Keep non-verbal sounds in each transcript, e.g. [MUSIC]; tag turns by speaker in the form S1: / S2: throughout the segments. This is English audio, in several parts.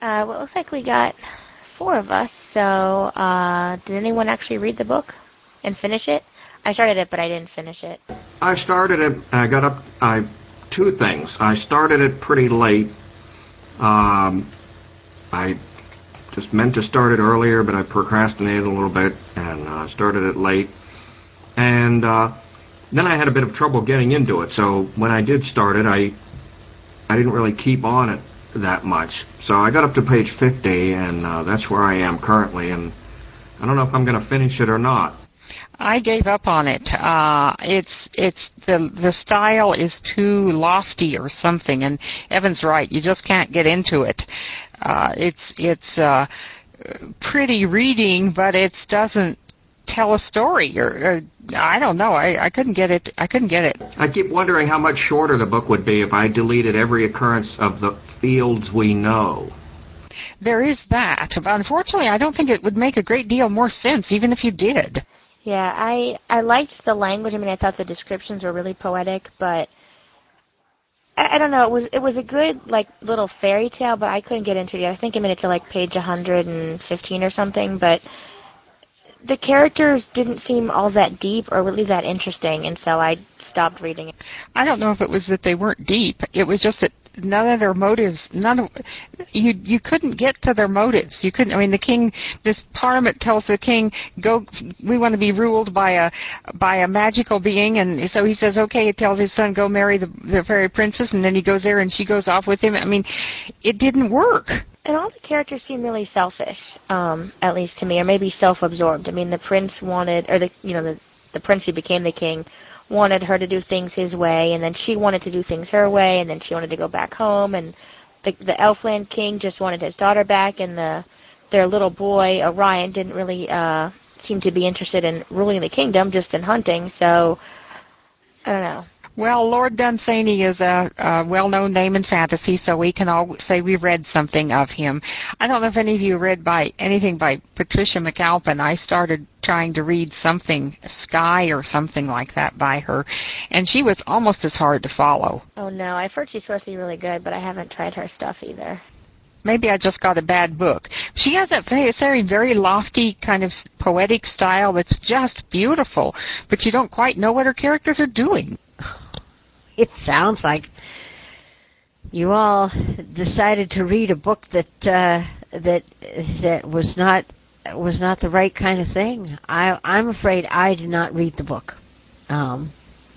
S1: Uh, well, it looks like we got four of us. So, uh, did anyone actually read the book and finish it? I started it, but I didn't finish it.
S2: I started it. I got up. I two things. I started it pretty late. Um, I just meant to start it earlier, but I procrastinated a little bit and uh, started it late. And uh, then I had a bit of trouble getting into it. So when I did start it, I I didn't really keep on it that much. So I got up to page 50, and uh, that's where I am currently. And I don't know if I'm going to finish it or not.
S3: I gave up on it. Uh, it's it's the the style is too lofty or something. And Evan's right. You just can't get into it. Uh, it's it's uh, pretty reading, but it doesn't tell a story or, or uh, I don't know. I, I couldn't get it. I couldn't get it.
S2: I keep wondering how much shorter the book would be if I deleted every occurrence of the fields we know.
S3: There is that, but unfortunately, I don't think it would make a great deal more sense, even if you did.
S1: Yeah, I I liked the language. I mean, I thought the descriptions were really poetic, but I, I don't know. It was it was a good like little fairy tale, but I couldn't get into it. I think I made it to like page 115 or something, but the characters didn't seem all that deep or really that interesting, and so I stopped reading it.
S3: I don't know if it was that they weren't deep. It was just that none of their motives, none of you you couldn't get to their motives. You couldn't. I mean, the king, this parliament tells the king, go. We want to be ruled by a by a magical being, and so he says, okay. He tells his son, go marry the the fairy princess, and then he goes there, and she goes off with him. I mean, it didn't work
S1: and all the characters seem really selfish, um, at least to me, or maybe self-absorbed. I mean, the prince wanted, or the you know the the prince who became the king wanted her to do things his way, and then she wanted to do things her way, and then she wanted to go back home, and the the Elfland king just wanted his daughter back, and the their little boy Orion didn't really uh, seem to be interested in ruling the kingdom, just in hunting. So I don't know.
S3: Well, Lord Dunsany is a, a well-known name in fantasy, so we can all say we've read something of him. I don't know if any of you read by anything by Patricia McAlpin. I started trying to read something Sky or something like that by her, and she was almost as hard to follow.
S1: Oh no, I've heard she's supposed to be really good, but I haven't tried her stuff either
S3: maybe I just got a bad book. She has a very, very lofty kind of poetic style that's just beautiful, but you don't quite know what her characters are doing.
S4: It sounds like you all decided to read a book that uh, that that was not was not the right kind of thing. I I'm afraid I did not read the book. Um,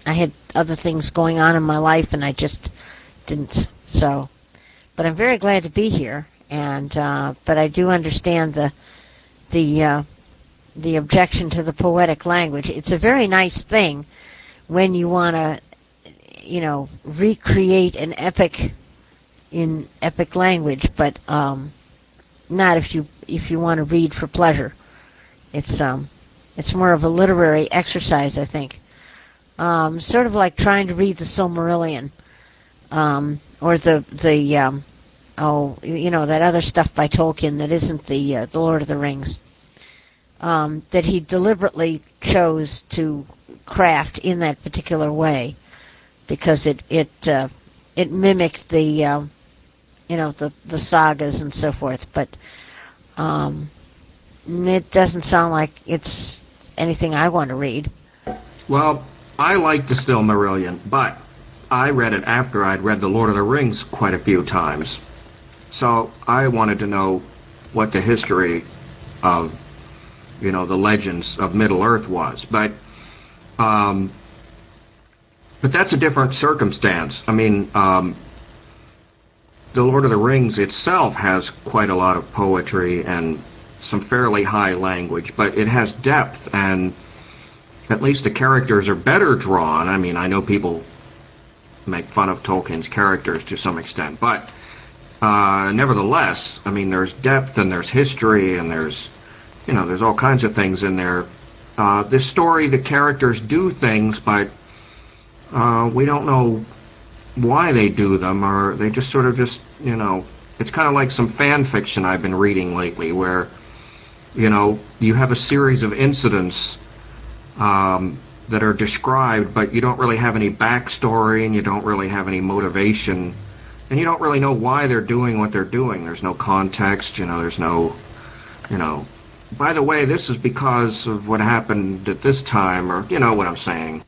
S4: I had other things going on in my life, and I just didn't. So, but I'm very glad to be here, and uh, but I do understand the the uh, the objection to the poetic language. It's a very nice thing when you want to you know, recreate an epic in epic language, but um, not if you if you want to read for pleasure. It's um, it's more of a literary exercise, I think. Um, sort of like trying to read the Silmarillion, um, or the the um, oh, you know that other stuff by Tolkien that isn't the uh, the Lord of the Rings. Um, that he deliberately chose to craft in that particular way because it it uh, it mimicked the uh, you know the the sagas and so forth, but um, it doesn't sound like it's anything I want to read.
S2: Well, I like the Silmarillion, but I read it after I'd read The Lord of the Rings quite a few times. So I wanted to know what the history of, you know, the legends of Middle Earth was. But um, but that's a different circumstance. I mean, um, The Lord of the Rings itself has quite a lot of poetry and some fairly high language, but it has depth and at least the characters are better drawn. I mean, I know people make fun of Tolkien's characters to some extent, but uh, nevertheless, I mean, there's depth and there's history and there's, you know, there's all kinds of things in there. Uh, this story, the characters do things, but uh, we don't know why they do them, or they just sort of just, you know, it's kind of like some fan fiction I've been reading lately, where, you know, you have a series of incidents um, that are described, but you don't really have any backstory and you don't really have any motivation and you don't really know why they're doing what they're doing. There's no context, you know. There's no, you know. By the way, this is because of what happened at this time, or you know what I'm saying.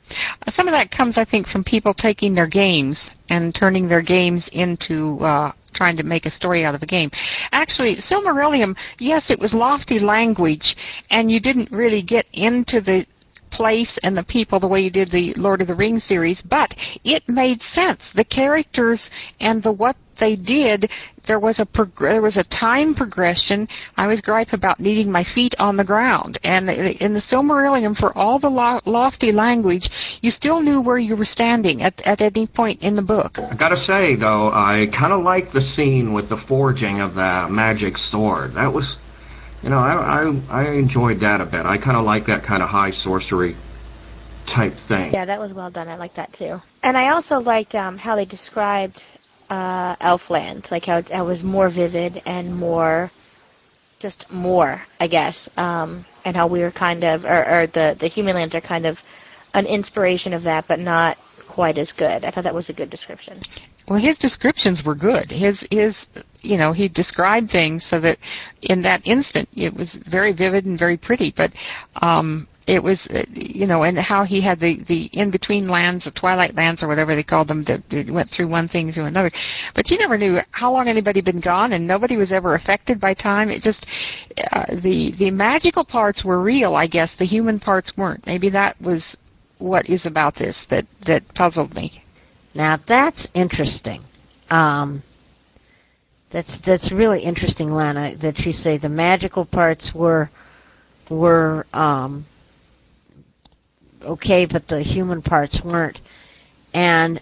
S3: Some of that comes, I think, from people taking their games and turning their games into uh, trying to make a story out of a game. Actually, Silmarillion, yes, it was lofty language, and you didn't really get into the place and the people the way you did the Lord of the Rings series, but it made sense. The characters and the what they did, there was a prog- there was a time progression. I was gripe about needing my feet on the ground, and in the Silmarillion, for all the lo- lofty language, you still knew where you were standing at at any point in the book.
S2: I gotta say though, I kind of like the scene with the forging of the magic sword. That was you know, I I, I enjoyed that a bit. I kind of like that kind of high sorcery type thing.
S1: Yeah, that was well done. I like that too. And I also liked um, how they described uh, Elfland, like how it, was more vivid and more, just more, I guess, um, and how we were kind of, or, or the the human lands are kind of an inspiration of that, but not quite as good. I thought that was a good description.
S3: Well, his descriptions were good. His his you know he described things so that in that instant it was very vivid and very pretty. But um, it was uh, you know and how he had the the in between lands, the twilight lands or whatever they called them, that, went through one thing to another. But you never knew how long anybody had been gone, and nobody was ever affected by time. It just uh, the the magical parts were real, I guess. The human parts weren't. Maybe that was what is about this that that puzzled me.
S4: Now that's interesting. Um, that's that's really interesting, Lana. That you say the magical parts were were um, okay, but the human parts weren't. And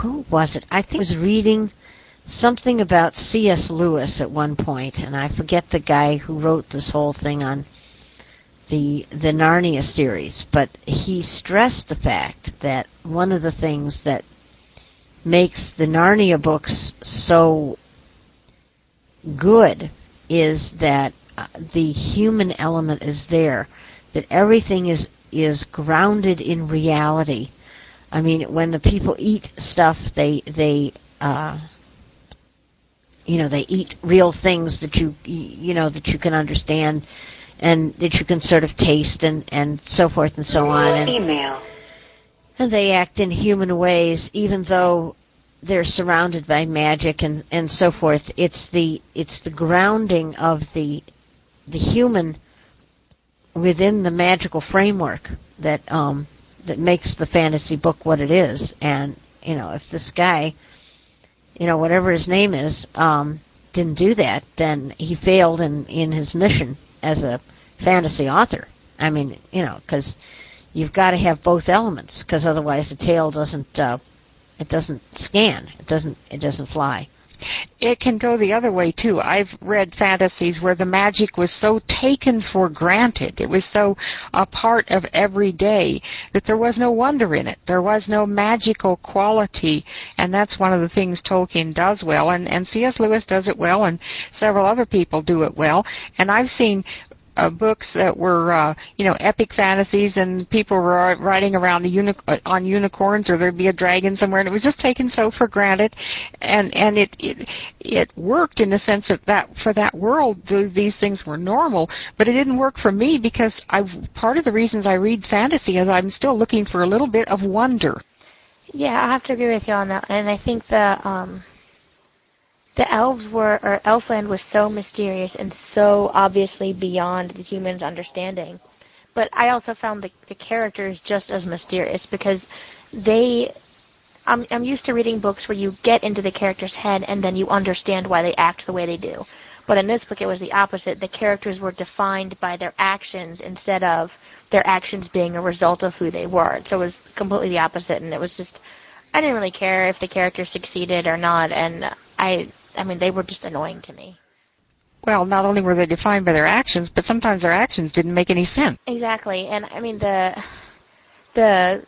S4: who was it? I think I was reading something about C.S. Lewis at one point, and I forget the guy who wrote this whole thing on the the Narnia series, but he stressed the fact that one of the things that makes the Narnia books so good is that uh, the human element is there, that everything is is grounded in reality. I mean, when the people eat stuff, they they uh, you know they eat real things that you you know that you can understand and that you can sort of taste and and so forth and so on. And,
S5: email
S4: and they act in human ways, even though they're surrounded by magic and and so forth. It's the it's the grounding of the the human within the magical framework that um that makes the fantasy book what it is. And you know, if this guy, you know, whatever his name is, um, didn't do that, then he failed in in his mission as a fantasy author. I mean, you know, because you've got to have both elements because otherwise the tale doesn't uh, it doesn't scan. It doesn't it doesn't fly.
S3: It can go the other way too. I've read fantasies where the magic was so taken for granted. It was so a part of every day that there was no wonder in it. There was no magical quality. And that's one of the things Tolkien does well. And, and C.S. Lewis does it well and several other people do it well. And I've seen uh, books that were uh, you know epic fantasies and people were riding around uni- uh, on unicorns or there'd be a dragon somewhere and it was just taken so for granted and and it it it worked in the sense that that for that world these things were normal but it didn't work for me because I part of the reasons I read fantasy is I'm still looking for a little bit of wonder.
S1: Yeah, I have to agree with you on that, and I think the um the elves were, or Elfland was so mysterious and so obviously beyond the humans' understanding. But I also found the, the characters just as mysterious because they, I'm, I'm used to reading books where you get into the character's head and then you understand why they act the way they do. But in this book, it was the opposite. The characters were defined by their actions instead of their actions being a result of who they were. So it was completely the opposite, and it was just, I didn't really care if the character succeeded or not, and I I mean, they were just annoying to me.
S3: Well, not only were they defined by their actions, but sometimes their actions didn't make any sense.
S1: Exactly, and I mean the the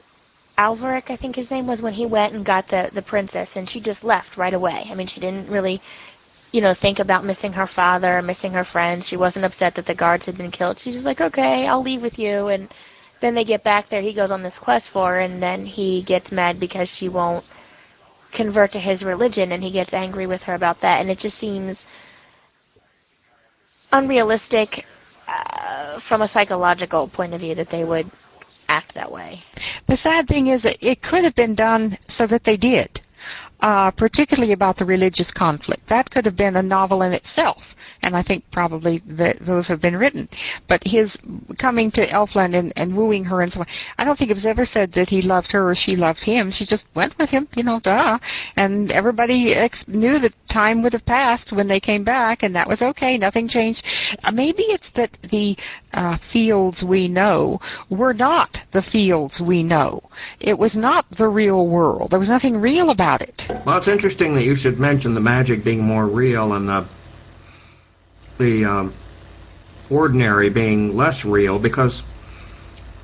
S1: Alveric, I think his name was, when he went and got the the princess, and she just left right away. I mean, she didn't really, you know, think about missing her father, missing her friends. She wasn't upset that the guards had been killed. She's just like, okay, I'll leave with you. And then they get back there. He goes on this quest for her, and then he gets mad because she won't convert to his religion, and he gets angry with her about that, and it just seems unrealistic uh, from a psychological point of view that they would act that way.
S3: The sad thing is that it could have been done so that they did. Uh, particularly about the religious conflict. That could have been a novel in itself and I think probably that those have been written. But his coming to Elfland and, and wooing her and so on, I don't think it was ever said that he loved her or she loved him. She just went with him, you know, duh. And everybody ex- knew that time would have passed when they came back, and that was okay. Nothing changed. Uh, maybe it's that the uh, fields we know were not the fields we know. It was not the real world. There was nothing real about it.
S2: Well, it's interesting that you should mention the magic being more real and the the um, ordinary being less real because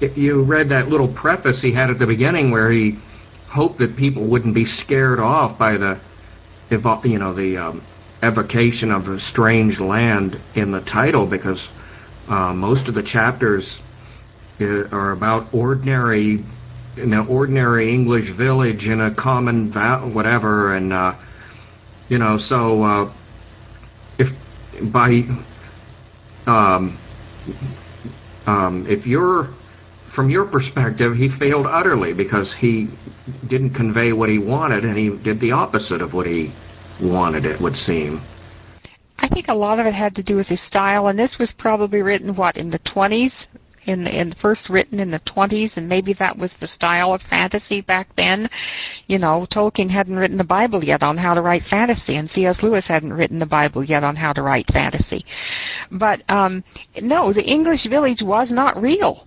S2: if you read that little preface he had at the beginning where he hoped that people wouldn't be scared off by the you know the um, evocation of a strange land in the title because uh, most of the chapters uh, are about ordinary in an ordinary English village in a common va- whatever and uh, you know so uh, if by um, um, if you're from your perspective, he failed utterly because he didn't convey what he wanted and he did the opposite of what he wanted, it would seem.
S3: I think a lot of it had to do with his style, and this was probably written, what, in the 20s? In in first written in the 20s and maybe that was the style of fantasy back then you know Tolkien hadn't written the bible yet on how to write fantasy and C.S. Lewis hadn't written the bible yet on how to write fantasy but um no the english village was not real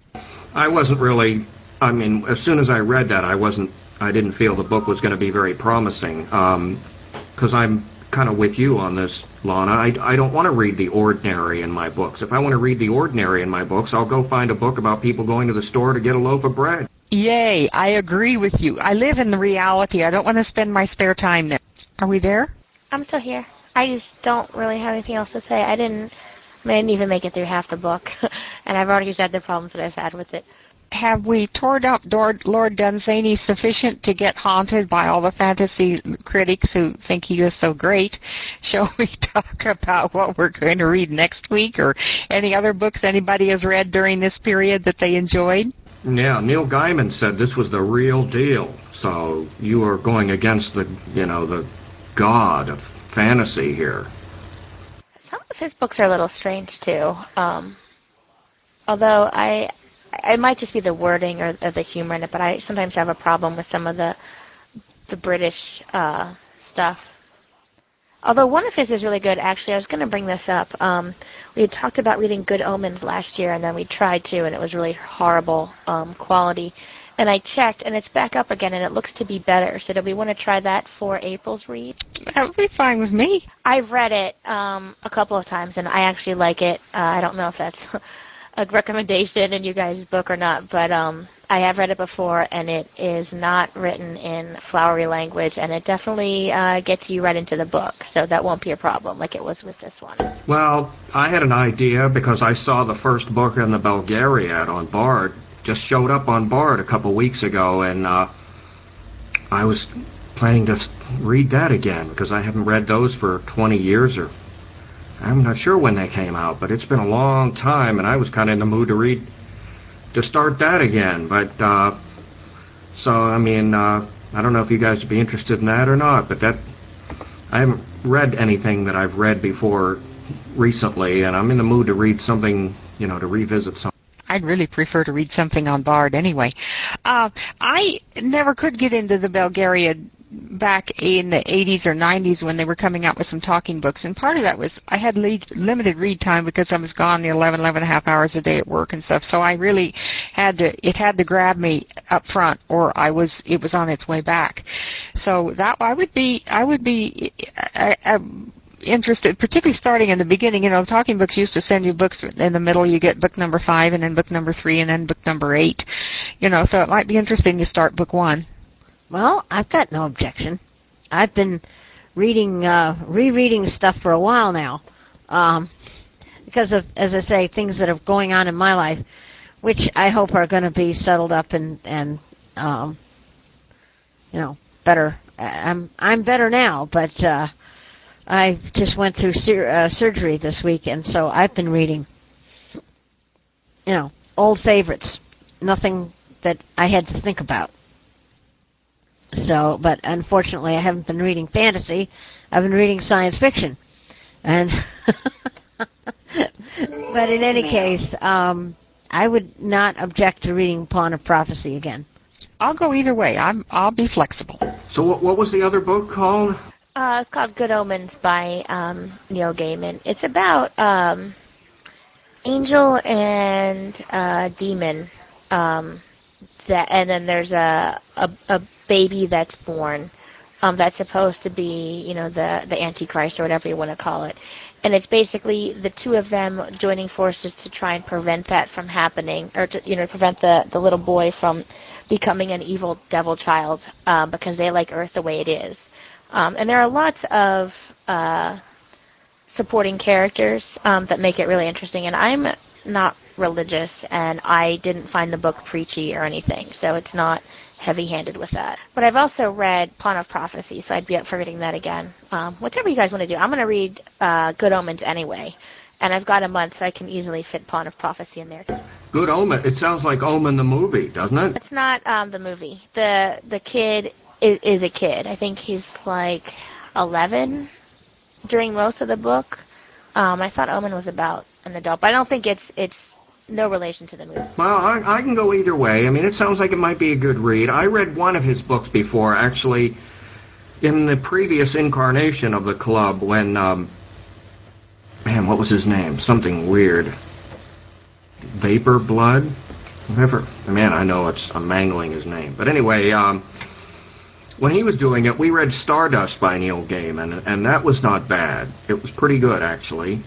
S2: i wasn't really i mean as soon as i read that i wasn't i didn't feel the book was going to be very promising um because i'm kind of with you on this, Lana. I, I don't want to read the ordinary in my books. If I want to read the ordinary in my books, I'll go find a book about people going to the store to get a loaf of bread.
S3: Yay, I agree with you. I live in the reality. I don't want to spend my spare time there. Are we there?
S1: I'm still here. I just don't really have anything else to say. I didn't, I, mean, I didn't even make it through half the book, [LAUGHS] and I've already said the problems that I've had with it
S3: have we torn up Lord Dunsany sufficient to get haunted by all the fantasy critics who think he is so great? [LAUGHS] Shall we talk about what we're going to read next week or any other books anybody has read during this period that they enjoyed?
S2: Yeah, Neil Gaiman said this was the real deal. So you are going against the, you know, the god of fantasy here.
S1: Some of his books are a little strange too. Um, although I it might just be the wording or, or the humor in it, but I sometimes have a problem with some of the the British uh, stuff. Although one of his is really good, actually, I was going to bring this up. Um, we had talked about reading Good Omens last year, and then we tried to, and it was really horrible um, quality. And I checked, and it's back up again, and it looks to be better. So do we want to try that for April's read?
S3: That would be fine with me.
S1: I've read it um, a couple of times, and I actually like it. Uh, I don't know if that's [LAUGHS] a recommendation in you guys' book or not, but um, I have read it before, and it is not written in flowery language, and it definitely uh, gets you right into the book, so that won't be a problem like it was with this one.
S2: Well, I had an idea because I saw the first book in the Belgariad on Bard, just showed up on Bard a couple weeks ago, and uh, I was planning to read that again because I haven't read those for 20 years or I'm not sure when they came out, but it's been a long time, and I was kind of in the mood to read, to start that again. But, uh, so, I mean, uh, I don't know if you guys would be interested in that or not, but that, I haven't read anything that I've read before recently, and I'm in the mood to read something, you know, to revisit something.
S3: I'd really prefer to read something on Bard anyway. Uh, I never could get into the Belgariad back in the 80s or 90s when they were coming out with some talking books, and part of that was I had lead, limited read time because I was gone the 11, 11 and a half hours a day at work and stuff. So I really had to, it had to grab me up front, or I was, it was on its way back. So that I would be, I would be. I, I, interested, particularly starting in the beginning. You know, talking books used to send you books in the middle. You get book number five, and then book number three, and then book number eight. You know, so it might be interesting to start book one.
S4: Well, I've got no objection. I've been reading, uh, rereading stuff for a while now, um, because of, as I say, things that are going on in my life, which I hope are going to be settled up and and um, you know better I'm I'm better now, but uh, I just went through sur- uh, surgery this week, and so I've been reading, you know, old favorites, nothing that I had to think about. So, but unfortunately, I haven't been reading fantasy. I've been reading science fiction, and [LAUGHS] but in any case, um, I would not object to reading Pawn of Prophecy again.
S3: I'll go either way. I'm I'll be flexible.
S2: So what, what was the other book called?
S1: Uh, it's called Good Omens by um, Neil Gaiman. It's about um, angel and uh, demon. Um, that and then there's a, a a baby that's born. Um, that's supposed to be, you know, the the Antichrist or whatever you want to call it. And it's basically the two of them joining forces to try and prevent that from happening, or to, you know, prevent the the little boy from becoming an evil devil child um, because they like Earth the way it is. Um, and there are lots of uh, supporting characters um, that make it really interesting. And I'm not religious, and I didn't find the book preachy or anything, so it's not heavy-handed with that. But I've also read Pawn of Prophecy, so I'd be up for reading that again. Um, whatever you guys want to do, I'm going to read uh, Good Omens anyway, and I've got a month, so I can easily fit Pawn of Prophecy in there.
S2: Good Omen. It sounds like Omen the movie, doesn't it?
S1: It's not um, the movie. the The kid is, is a kid. I think he's like 11 during most of the book. Um, I thought Omen was about an adult, but I don't think it's it's no relation to the movie.
S2: Well, I, I can go either way. I mean, it sounds like it might be a good read. I read one of his books before, actually, in the previous incarnation of the club when, um, man, what was his name? Something weird. Vapor Blood? Whatever. Man, I know it's, I'm mangling his name. But anyway, um, when he was doing it, we read Stardust by Neil Gaiman, and that was not bad. It was pretty good, actually.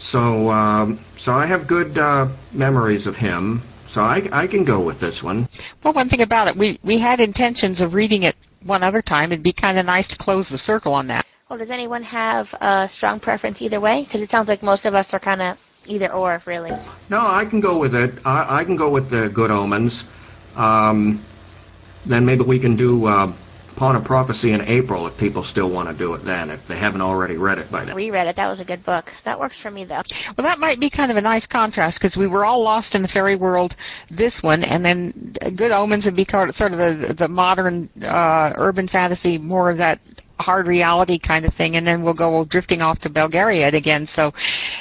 S2: So, um, so I have good uh, memories of him. So I, I can go with this one.
S3: Well, one thing about it, we we had intentions of reading it one other time. It'd be kind of nice to close the circle on that.
S1: Well, does anyone have a strong preference either way? Because it sounds like most of us are kind of either or, really.
S2: No, I can go with it. I, I can go with the Good Omens. Um, then maybe we can do uh, Pawn a Prophecy in April if people still want to do it then, if they haven't already read it by then.
S1: We read it. That was a good book. That works for me, though.
S3: Well, that might be kind of a nice contrast because we were all lost in the fairy world. This one, and then Good Omens would be sort of the the modern uh, urban fantasy, more of that hard reality kind of thing, and then we'll go drifting off to Belgariad again. So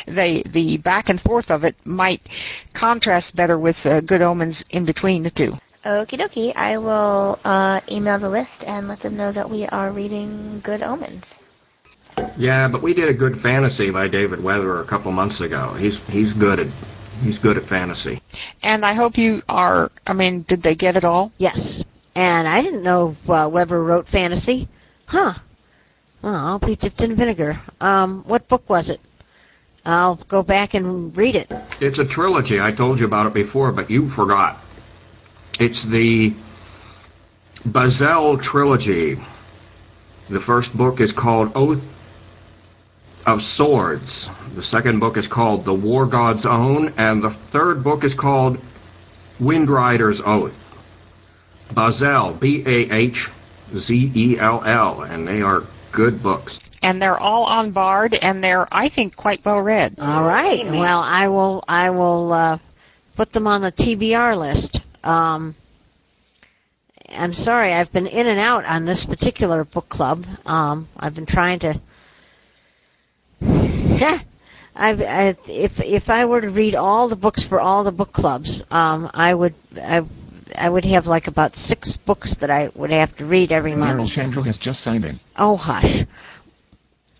S3: the the back and forth of it might contrast better with uh, Good Omens in between the two.
S1: Okie dokie. I will uh, email the list and let them know that we are reading Good Omens.
S2: Yeah, but we did a good fantasy by David Weber a couple months ago. He's he's good at he's good at fantasy.
S3: And I hope you are. I mean, did they get it all?
S4: Yes. And I didn't know uh, Weber wrote fantasy. Huh. Well, I'll be dipped in vinegar. Um, what book was it? I'll go back and read it.
S2: It's a trilogy. I told you about it before, but you forgot. It's the Bahzell trilogy. The first book is called Oath of Swords. The second book is called The War God's Own, and the third book is called Windrider's Oath. Bahzell, B-A-H-Z-E-L-L, and they are good books.
S3: And they're all on Bard, and they're, I think, quite well read.
S4: All right. Well, I will. I will uh, put them on the TBR list. Um, I'm sorry, I've been in and out on this particular book club. Um, I've been trying to. [LAUGHS] I've, I, if if I were to read all the books for all the book clubs, um, I would I, I would have like about six books that I would have to read every month.
S5: Chandler has just signed in.
S4: Oh hush.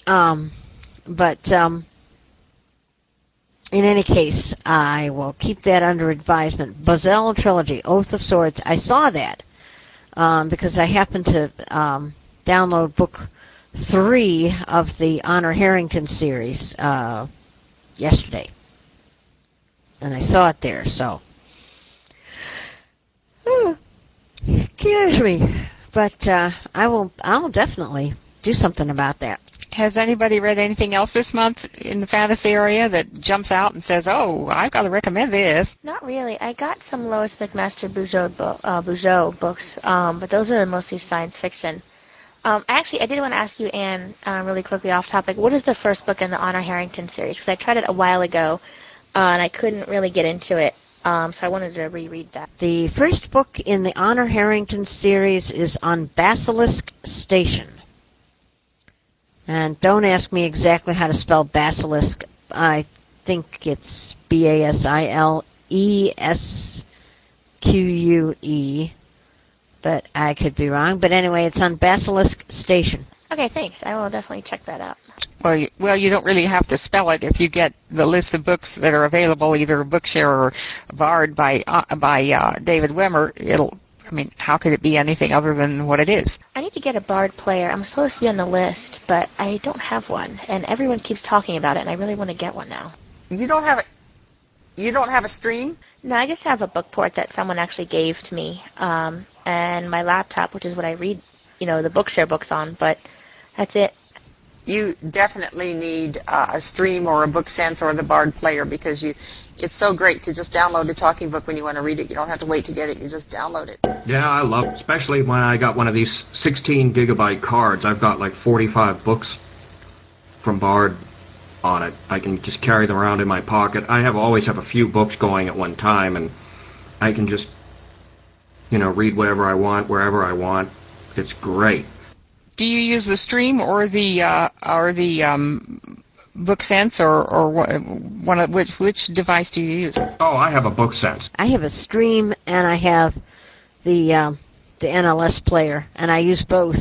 S4: Um, but um, in any case, I will keep that under advisement. Bahzell trilogy, Oath of Swords. I saw that um, because I happened to um, download book three of the Honor Harrington series uh, yesterday, and I saw it there. So, oh, scares me, but uh, I will. I'll definitely do something about that.
S3: Has anybody read anything else this month in the fantasy area that jumps out and says, "Oh, I've got to recommend this"?
S1: Not really. I got some Lois McMaster Bujold, bo- uh, Bujold books, um, but those are mostly science fiction. Um, actually, I did want to ask you, Anne, um, really quickly off topic. What is the first book in the Honor Harrington series? Because I tried it a while ago, uh, and I couldn't really get into it. Um, so I wanted to reread that.
S4: The first book in the Honor Harrington series is on Basilisk Station. And don't ask me exactly how to spell basilisk. I think it's B A S I L E S Q U E, but I could be wrong. But anyway, it's on Basilisk Station.
S1: Okay, thanks. I will definitely check that out.
S3: Well, you, well, you don't really have to spell it if you get the list of books that are available, either Bookshare or Bard by uh, by uh, David Wimmer. It'll. I mean, how could it be anything other than what it is?
S1: I need to get a Bard player. I'm supposed to be on the list, but I don't have one, and everyone keeps talking about it, and I really want to get one now.
S3: You don't have a. You don't have a stream.
S1: No, I just have a book port that someone actually gave to me, um, and my laptop, which is what I read, you know, the Bookshare books on. But that's it.
S3: You definitely need uh, a stream or a book sense or the Bard player because you. It's so great to just download a talking book when you want to read it. You don't have to wait to get it. You just download it.
S2: Yeah, I love, it. especially when I got one of these 16 gigabyte cards. I've got like 45 books from Bard on it. I can just carry them around in my pocket. I have always have a few books going at one time, and I can just, you know, read whatever I want, wherever I want. It's great.
S3: Do you use the stream or the uh, or the um, BookSense or or what, one of which which device do you use?
S2: Oh, I have a BookSense.
S4: I have a stream and I have the uh, the NLS player, and I use both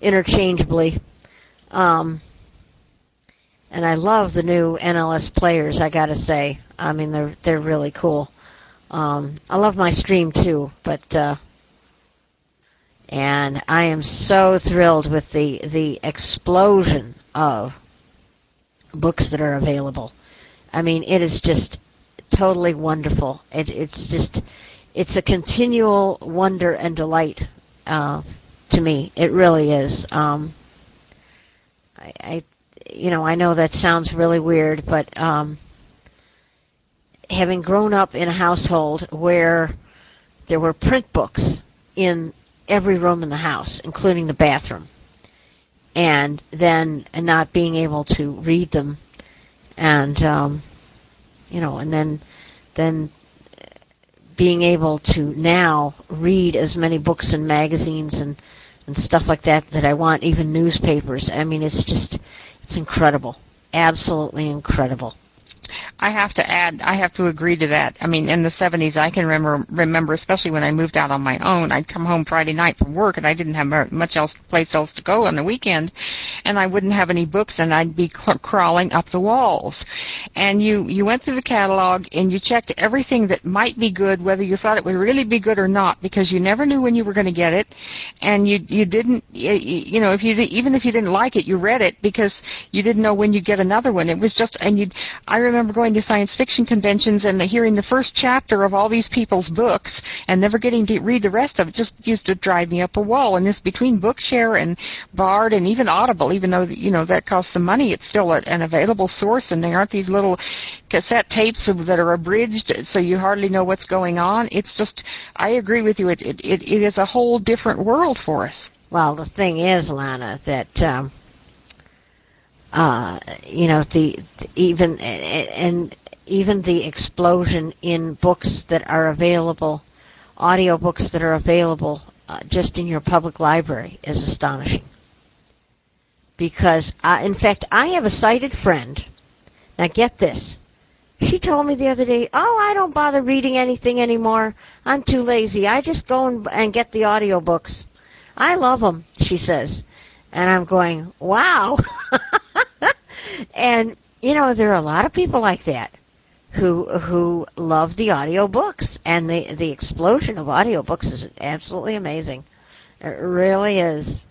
S4: interchangeably. Um, and I love the new NLS players. I got to say, I mean they're they're really cool. Um, I love my stream too, but uh, and I am so thrilled with the the explosion of books that are available. I mean, it is just totally wonderful. It, it's just it's a continual wonder and delight uh, to me. It really is. Um, I, I, you know, I know that sounds really weird, but um, having grown up in a household where there were print books in every room in the house, including the bathroom, and then not being able to read them, and um, you know, and then then being able to now read as many books and magazines and and stuff like that that I want, even newspapers. I mean, it's just it's incredible, absolutely incredible.
S3: I have to add, I have to agree to that. I mean, in the 70s, I can remember, remember, especially when I moved out on my own, I'd come home Friday night from work and I didn't have much else, place else to go on the weekend, and I wouldn't have any books and I'd be cl- crawling up the walls. And you, you went through the catalog and you checked everything that might be good, whether you thought it would really be good or not, because you never knew when you were going to get it, and you, you didn't, you, know, if you, even if you didn't like it, you read it because you didn't know when you'd get another one. It was just, and you, I remember going to science fiction conventions and the, hearing the first chapter of all these people's books and never getting to read the rest of it just used to drive me up a wall. And this between Bookshare and Bard and even Audible, even though you know that costs some money, it's still a, an available source, and they aren't these little cassette tapes that are abridged, so you hardly know what's going on. It's just, I agree with you. It it it, it is a whole different world for us.
S4: Well, the thing is, Lana, that. Um, uh, you know the, the even and even the explosion in books that are available, audio books that are available uh, just in your public library is astonishing. Because, uh, in fact, I have a sighted friend. Now, get this. She told me the other day, "Oh, I don't bother reading anything anymore. I'm too lazy. I just go and, and get the audio books. I love them," she says. And I'm going, "Wow." [LAUGHS] and you know, there are a lot of people like that who who love the audio books and the the explosion of audio books is absolutely amazing. It really is.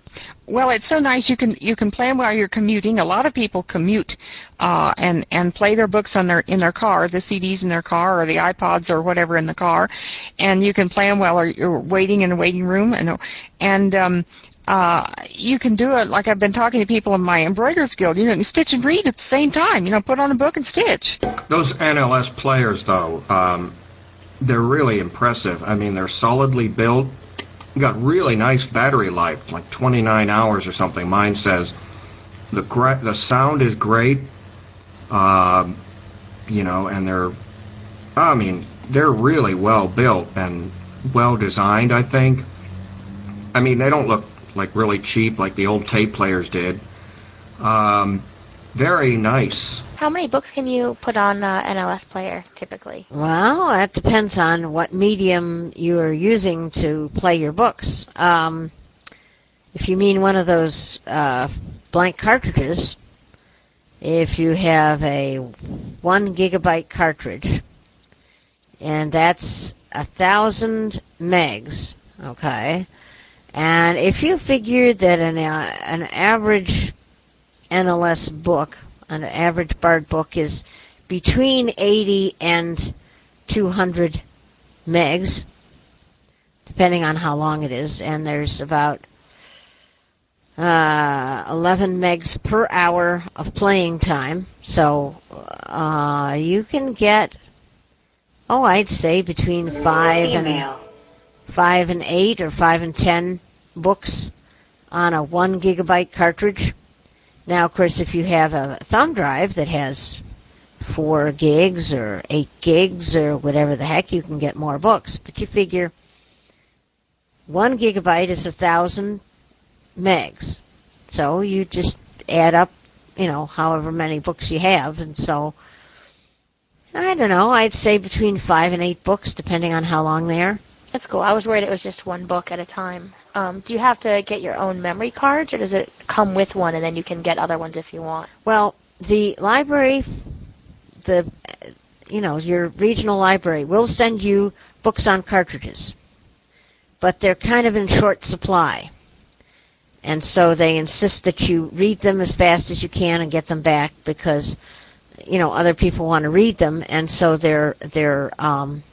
S3: Well, it's so nice. You can you can play them while you're commuting. A lot of people commute uh, and and play their books on their in their car, the CDs in their car or the iPods or whatever in the car, and you can play them while you're waiting in a waiting room. And and um, uh, you can do it like I've been talking to people in my embroiderers guild. You know, you stitch and read at the same time. You know, put on a book and stitch.
S2: Those NLS players, though, um, they're really impressive. I mean, they're solidly built. Got really nice battery life, like 29 hours or something. Mine says the gra- the sound is great, uh, you know, and they're, I mean, they're really well built and well designed. I think. I mean, they don't look like really cheap like the old tape players did. Um, very nice.
S1: How many books can you put on uh, NLS player typically?
S4: Well, that depends on what medium you are using to play your books. Um, if you mean one of those uh, blank cartridges, if you have a one gigabyte cartridge, and that's a thousand megs, okay. And if you figure that an uh, an average NLS book, an average Bard book is between 80 and 200 megs, depending on how long it is, and there's about uh, 11 megs per hour of playing time. So uh, you can get, oh, I'd say between five and five and eight or five and ten books on a one gigabyte cartridge. Now, of course, if you have a thumb drive that has four gigs or eight gigs or whatever the heck, you can get more books. But you figure one gigabyte is a thousand megs. So you just add up, you know, however many books you have, and so I don't know. I'd say between five and eight books, depending on how long they are.
S1: That's cool. I was worried it was just one book at a time. Um, do you have to get your own memory cards, or does it come with one, and then you can get other ones if you want?
S4: Well, the library, the you know your regional library will send you books on cartridges, but they're kind of in short supply, and so they insist that you read them as fast as you can and get them back because you know other people want to read them, and so they're they're um,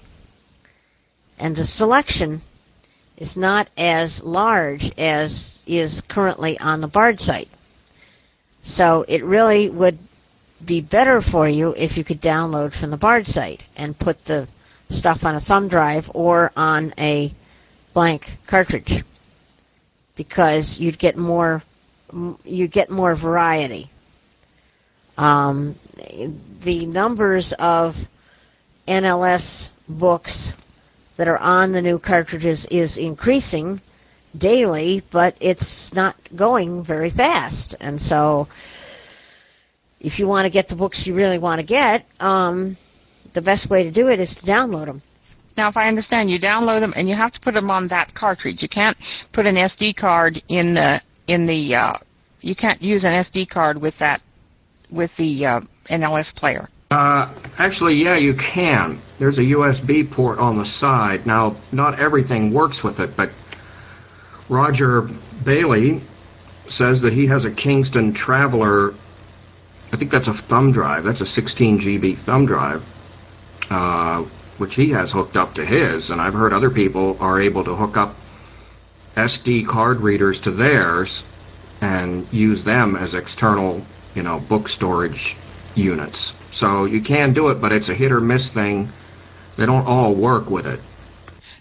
S4: and the selection is not as large as is currently on the BARD site. So it really would be better for you if you could download from the BARD site and put the stuff on a thumb drive or on a blank cartridge because you'd get more you'd get more variety. Um, the numbers of NLS books that are on the new cartridges is increasing daily, but it's not going very fast. And so, if you want to get the books you really want to get, um, the best way to do it is to download them.
S3: Now, if I understand, you download them and you have to put them on that cartridge. You can't put an SD card in the in the. Uh, you can't use an SD card with that with the uh, NLS player.
S2: Uh, actually, yeah, you can. There's a USB port on the side. Now, not everything works with it, but Roger Bailey says that he has a Kingston Traveler. I think that's a thumb drive. That's a 16 GB thumb drive, uh, which he has hooked up to his. And I've heard other people are able to hook up SD card readers to theirs and use them as external, you know, book storage units. So you can do it, but it's a hit or miss thing. They don't all work with it.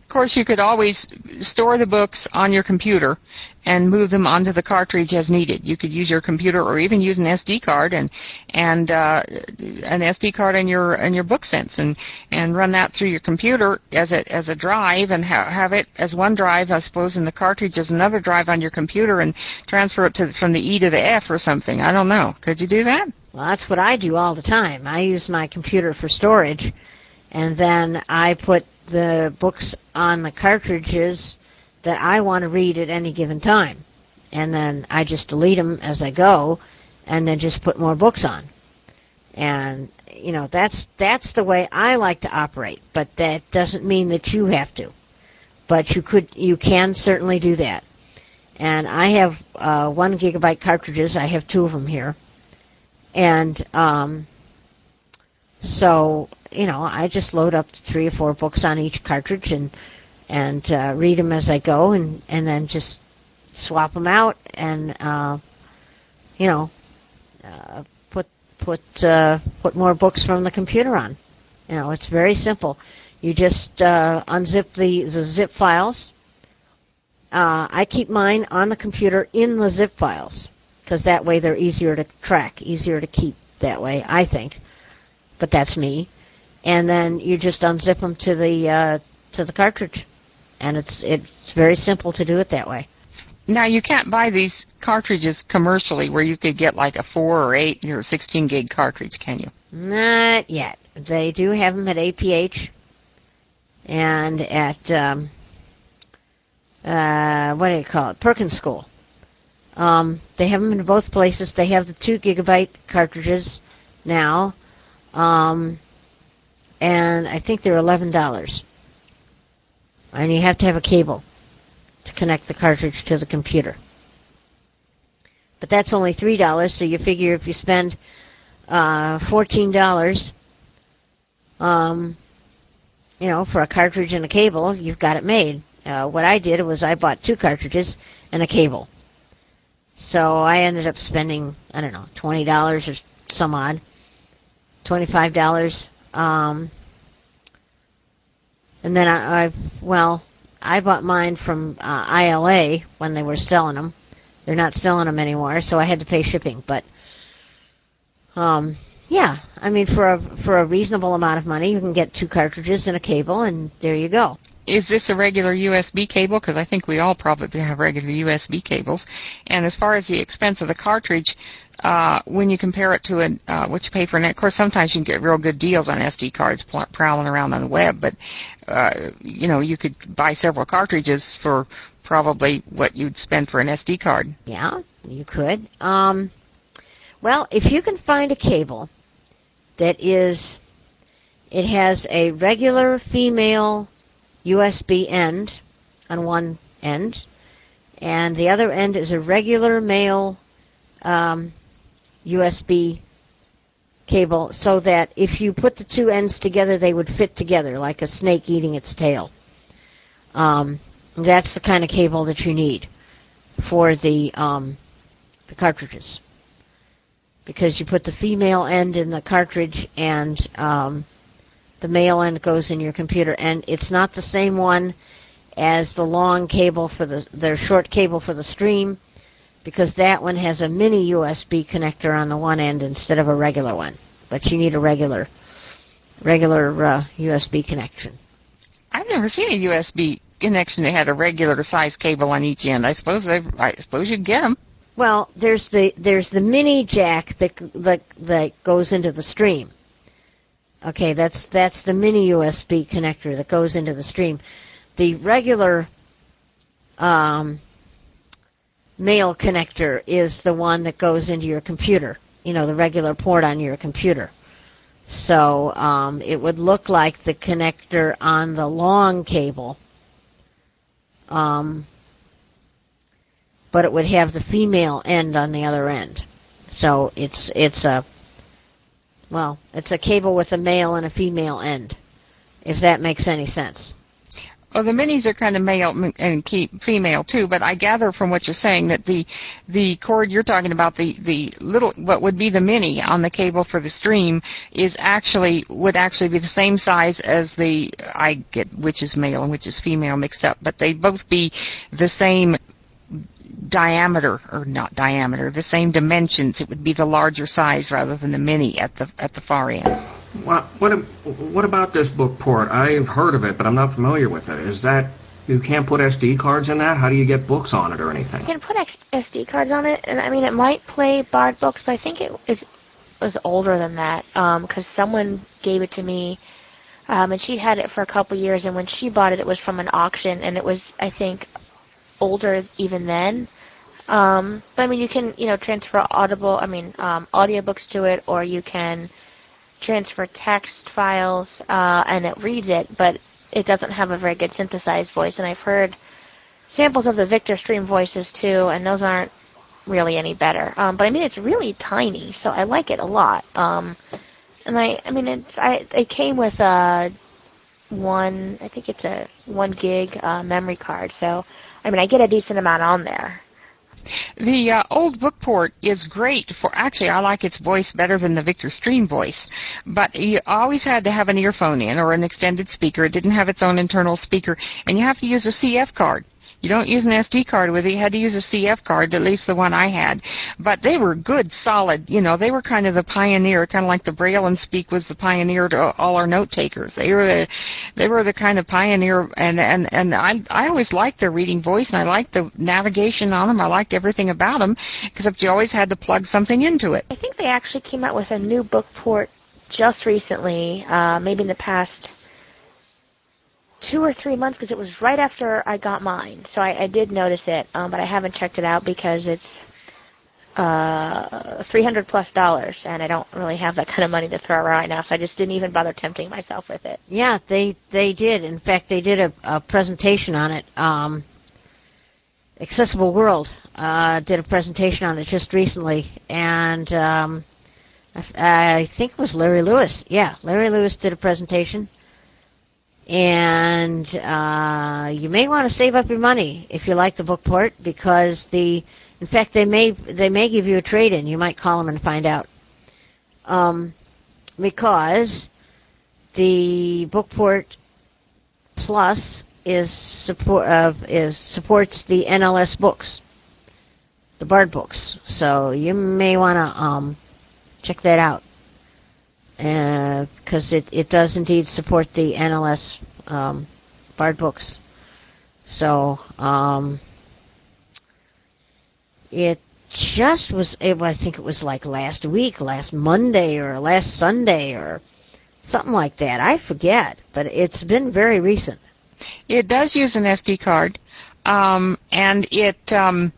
S3: Of course, you could always store the books on your computer and move them onto the cartridge as needed. You could use your computer or even use an SD card and and uh, an SD card in your in your BookSense and and run that through your computer as a as a drive and ha- have it as one drive, I suppose, and the cartridge as another drive on your computer and transfer it to from the E to the F or something. I don't know. Could you do that?
S4: Well, that's what I do all the time. I use my computer for storage, and then I put the books on the cartridges that I want to read at any given time. And then I just delete them as I go, and then just put more books on. And you know that's that's the way I like to operate. But that doesn't mean that you have to. But you could you can certainly do that. And I have uh, one gigabyte cartridges. I have two of them here and um, so you know I just load up three or four books on each cartridge and and uh, read them as I go, and and then just swap them out and uh, you know uh, put put uh, put more books from the computer on. You know, it's very simple. You just uh, unzip the, the zip files, uh, I keep mine on the computer in the zip files because that way they're easier to track, easier to keep that way. I think, but that's me. And then you just unzip them to the uh, to the cartridge, and it's it's very simple to do it that way.
S3: Now you can't buy these cartridges commercially where you could get like a four or eight or sixteen gig cartridge, can you?
S4: Not yet. They do have them at APH and at um, uh, what do you call it? Perkins School. Um, they have them in both places. They have the two gigabyte cartridges now, um, and I think they're eleven dollars. And you have to have a cable to connect the cartridge to the computer. But that's only three dollars, so you figure if you spend uh, fourteen dollars, um, you know, for a cartridge and a cable, you've got it made. Uh, what I did was I bought two cartridges and a cable. So I ended up spending I don't know twenty dollars or some odd, twenty five dollars. Um, and then I, I well I bought mine from uh, ILA when they were selling them. They're not selling them anymore, so I had to pay shipping. But um, yeah, I mean for a for a reasonable amount of money, you can get two cartridges and a cable, and there you go.
S3: Is this a regular USB cable? Because I think we all probably have regular USB cables. And as far as the expense of the cartridge, uh, when you compare it to a, uh, what you pay for an, of course, sometimes you can get real good deals on SD cards pl- prowling around on the web, but, uh, you know, you could buy several cartridges for probably what you'd spend for an SD card.
S4: Yeah, you could. Um, well, if you can find a cable that is, it has a regular female USB end on one end, and the other end is a regular male um, USB cable, so that if you put the two ends together, they would fit together like a snake eating its tail. Um, that's the kind of cable that you need for the um, the cartridges, because you put the female end in the cartridge and um, the male end goes in your computer, and it's not the same one as the long cable for the their short cable for the stream, because that one has a mini USB connector on the one end instead of a regular one. But you need a regular regular uh, USB connection.
S3: I've never seen a USB connection that had a regular size cable on each end. I suppose I, I suppose you'd get them.
S4: Well, there's the there's the mini jack that that that goes into the stream. Okay, that's that's the mini USB connector that goes into the stream. The regular um, male connector is the one that goes into your computer. You know, the regular port on your computer. So um, it would look like the connector on the long cable, um, but it would have the female end on the other end. So it's it's a well, it's a cable with a male and a female end, if that makes any sense.
S3: Well, the minis are kind of male and female too, but I gather from what you're saying that the the cord you're talking about, the the little what would be the mini on the cable for the stream, is actually would actually be the same size as the I get which is male and which is female mixed up, but they both be the same diameter or not diameter, the same dimensions. It would be the larger size rather than the mini at the at the far end.
S2: What what what about this book port? I've heard of it, but I'm not familiar with it. Is that you can't put SD cards in that? How do you get books on it or anything?
S1: You can put SD cards on it, and I mean it might play Bard books, but I think it is was older than that because um, someone gave it to me. Um, and she had it for a couple years, and when she bought it, it was from an auction, and it was, I think, older even then. Um, but I mean, you can you know transfer audible, I mean, um, audiobooks to it, or you can transfer text files, uh, and it reads it, but it doesn't have a very good synthesized voice. And I've heard samples of the Victor Stream voices too, and those aren't really any better. Um, but I mean, it's really tiny, so I like it a lot. Um, and I, I mean, it's I it came with a one, I think it's a one gig uh, memory card, so I mean, I get a decent amount on there.
S3: The uh, old Bookport is great for actually I like its voice better than the Victor Stream voice, but you always had to have an earphone in or an extended speaker. It didn't have its own internal speaker, and you have to use a CF card You don't use an SD card with it. You had to use a CF card, at least the one I had. But they were good, solid. You know, they were kind of the pioneer, kind of like the Braille 'n Speak was the pioneer to all our note takers. They were the, they were the kind of pioneer, and and and I I always liked their reading voice, and I liked the navigation on them. I liked everything about them, except you always had to plug something into it.
S1: I think they actually came out with a new book port just recently, uh, maybe in the past two or three months because it was right after I got mine. So I, I did notice it, um, but I haven't checked it out because it's uh, three hundred plus dollars, and I don't really have that kind of money to throw around right now. So I just didn't even bother tempting myself with it.
S4: Yeah, they they did. In fact, they did a, a presentation on it. Um, Accessible World uh, did a presentation on it just recently, and um, I, I think it was Larry Lewis. Yeah, Larry Lewis did a presentation and uh, you may want to save up your money if you like the book port because the in fact they may they may give you a trade in you might call them and find out. Um, because the book port plus is support uh, is supports the NLS books the Bard books. So you may want to um, check that out because uh, it, it does indeed support the NLS um, Bard books. So um, it just was. I think it was like last week, last Monday, or last Sunday, or something like that. I forget, but it's been very recent.
S3: It does use an SD card, um, and it. Um,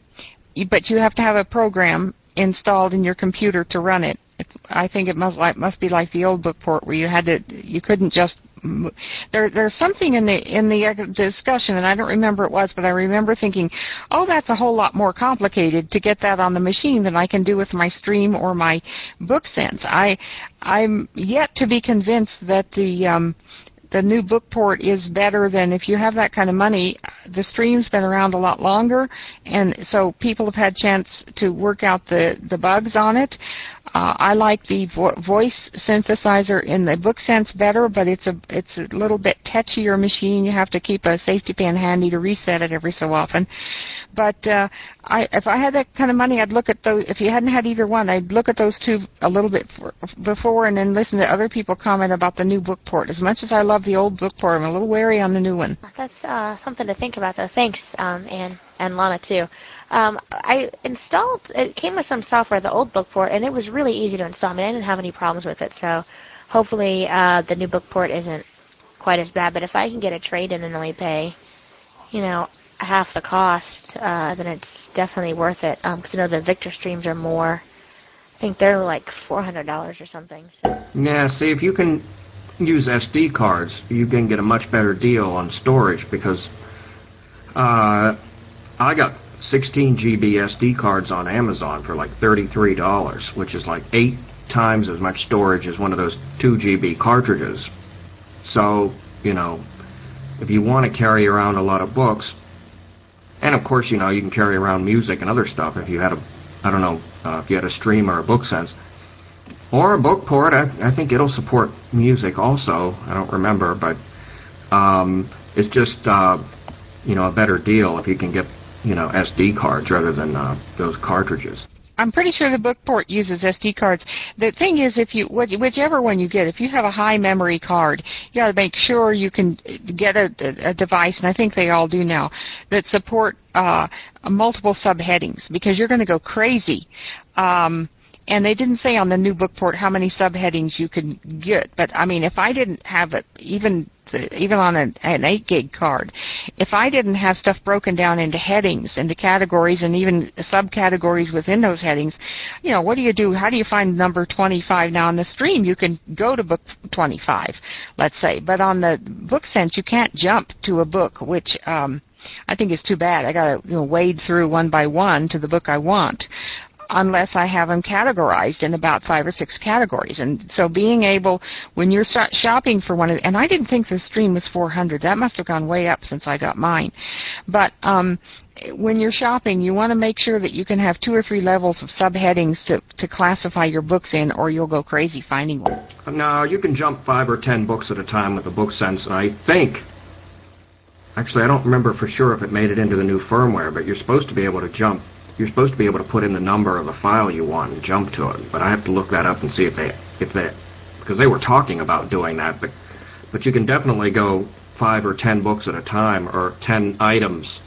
S3: but you have to have a program installed in your computer to run it. I think it must like must be like the old book port where you had to you couldn't just there there's something in the in the discussion and I don't remember it was but I remember thinking oh that's a whole lot more complicated to get that on the machine than I can do with my stream or my BookSense I I'm yet to be convinced that the um the new book port is better than if you have that kind of money. The stream's been around a lot longer, and so people have had chance to work out the the bugs on it. Uh, I like the vo- voice synthesizer in the BookSense better, but it's a it's a little bit touchier machine. You have to keep a safety pin handy to reset it every so often. But uh, I, if I had that kind of money, I'd look at those. If you hadn't had either one, I'd look at those two a little bit for, before, and then listen to other people comment about the new book port. As much as I love the old book port, I'm a little wary on the new one.
S1: That's uh, something to think about, though. Thanks, um, and and Lana too. Um, I installed. It came with some software, the old book port, and it was really easy to install. I mean, I didn't have any problems with it, so hopefully uh, the new book port isn't quite as bad. But if I can get a trade in and only pay, you know, half the cost, uh, then it's definitely worth it. Um, you know the Victor streams are more. I think they're like four hundred dollars or something. So.
S2: Yeah. See, if you can use SD cards, you can get a much better deal on storage because uh, I got 16 GB SD cards on Amazon for like $33, which is like eight times as much storage as one of those 2 GB cartridges. So, you know, if you want to carry around a lot of books, and of course, you know, you can carry around music and other stuff if you had a, I don't know, uh, if you had a stream or a book sense. Or a book port, I, I think it'll support music also. I don't remember, but um, it's just, uh, you know, a better deal if you can get, you know, SD cards rather than uh, those cartridges.
S3: I'm pretty sure the bookport uses SD cards. The thing is, if you whichever one you get, if you have a high memory card, you got to make sure you can get a, a, device, and I think they all do now, that support uh, multiple subheadings because you're going to go crazy. Um, and they didn't say on the new bookport how many subheadings you could get, but I mean, if I didn't have it, even even on an, an 8 gig card, if I didn't have stuff broken down into headings, into categories, and even subcategories within those headings, you know, what do you do? How do you find number 25? Now on the stream, you can go to book 25, let's say, but on the BookSense, you can't jump to a book, which um, I think is too bad. I got to you know, wade through one by one to the book I want unless I have them categorized in about five or six categories. And so being able, when you're shopping for one of, and I didn't think the stream was 400. That must have gone way up since I got mine. But um, when you're shopping, you want to make sure that you can have two or three levels of subheadings to, to classify your books in, or you'll go crazy finding one.
S2: No, you can jump five or ten books at a time with the BookSense, and I think Actually, I don't remember for sure if it made it into the new firmware, but you're supposed to be able to jump. You're supposed to be able to put in the number of the file you want and jump to it. But I have to look that up and see if they, if they, because they were talking about doing that. But, but you can definitely go five or ten books at a time, or ten items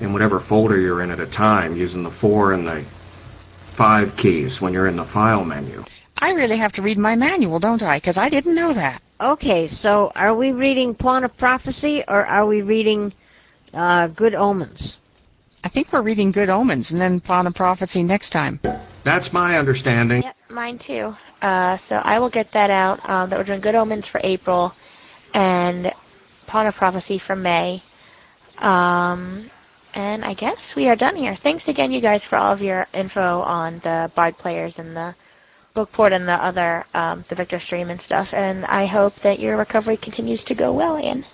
S2: in whatever folder you're in at a time, using the four and the five keys when you're in the file menu.
S3: I really have to read my manual, don't I? Because I didn't know that.
S4: Okay, so are we reading Pawn of Prophecy or are we reading uh, Good Omens?
S3: I think we're reading Good Omens and then Pawn of Prophecy next time.
S2: That's my understanding.
S1: Yep, mine too. Uh, so I will get that out. Um, that we're doing Good Omens for April, and Pawn of Prophecy for May. Um, and I guess we are done here. Thanks again, you guys, for all of your info on the Bard players and the Bookport and the other, um, the Victor stream and stuff. And I hope that your recovery continues to go well, Anne.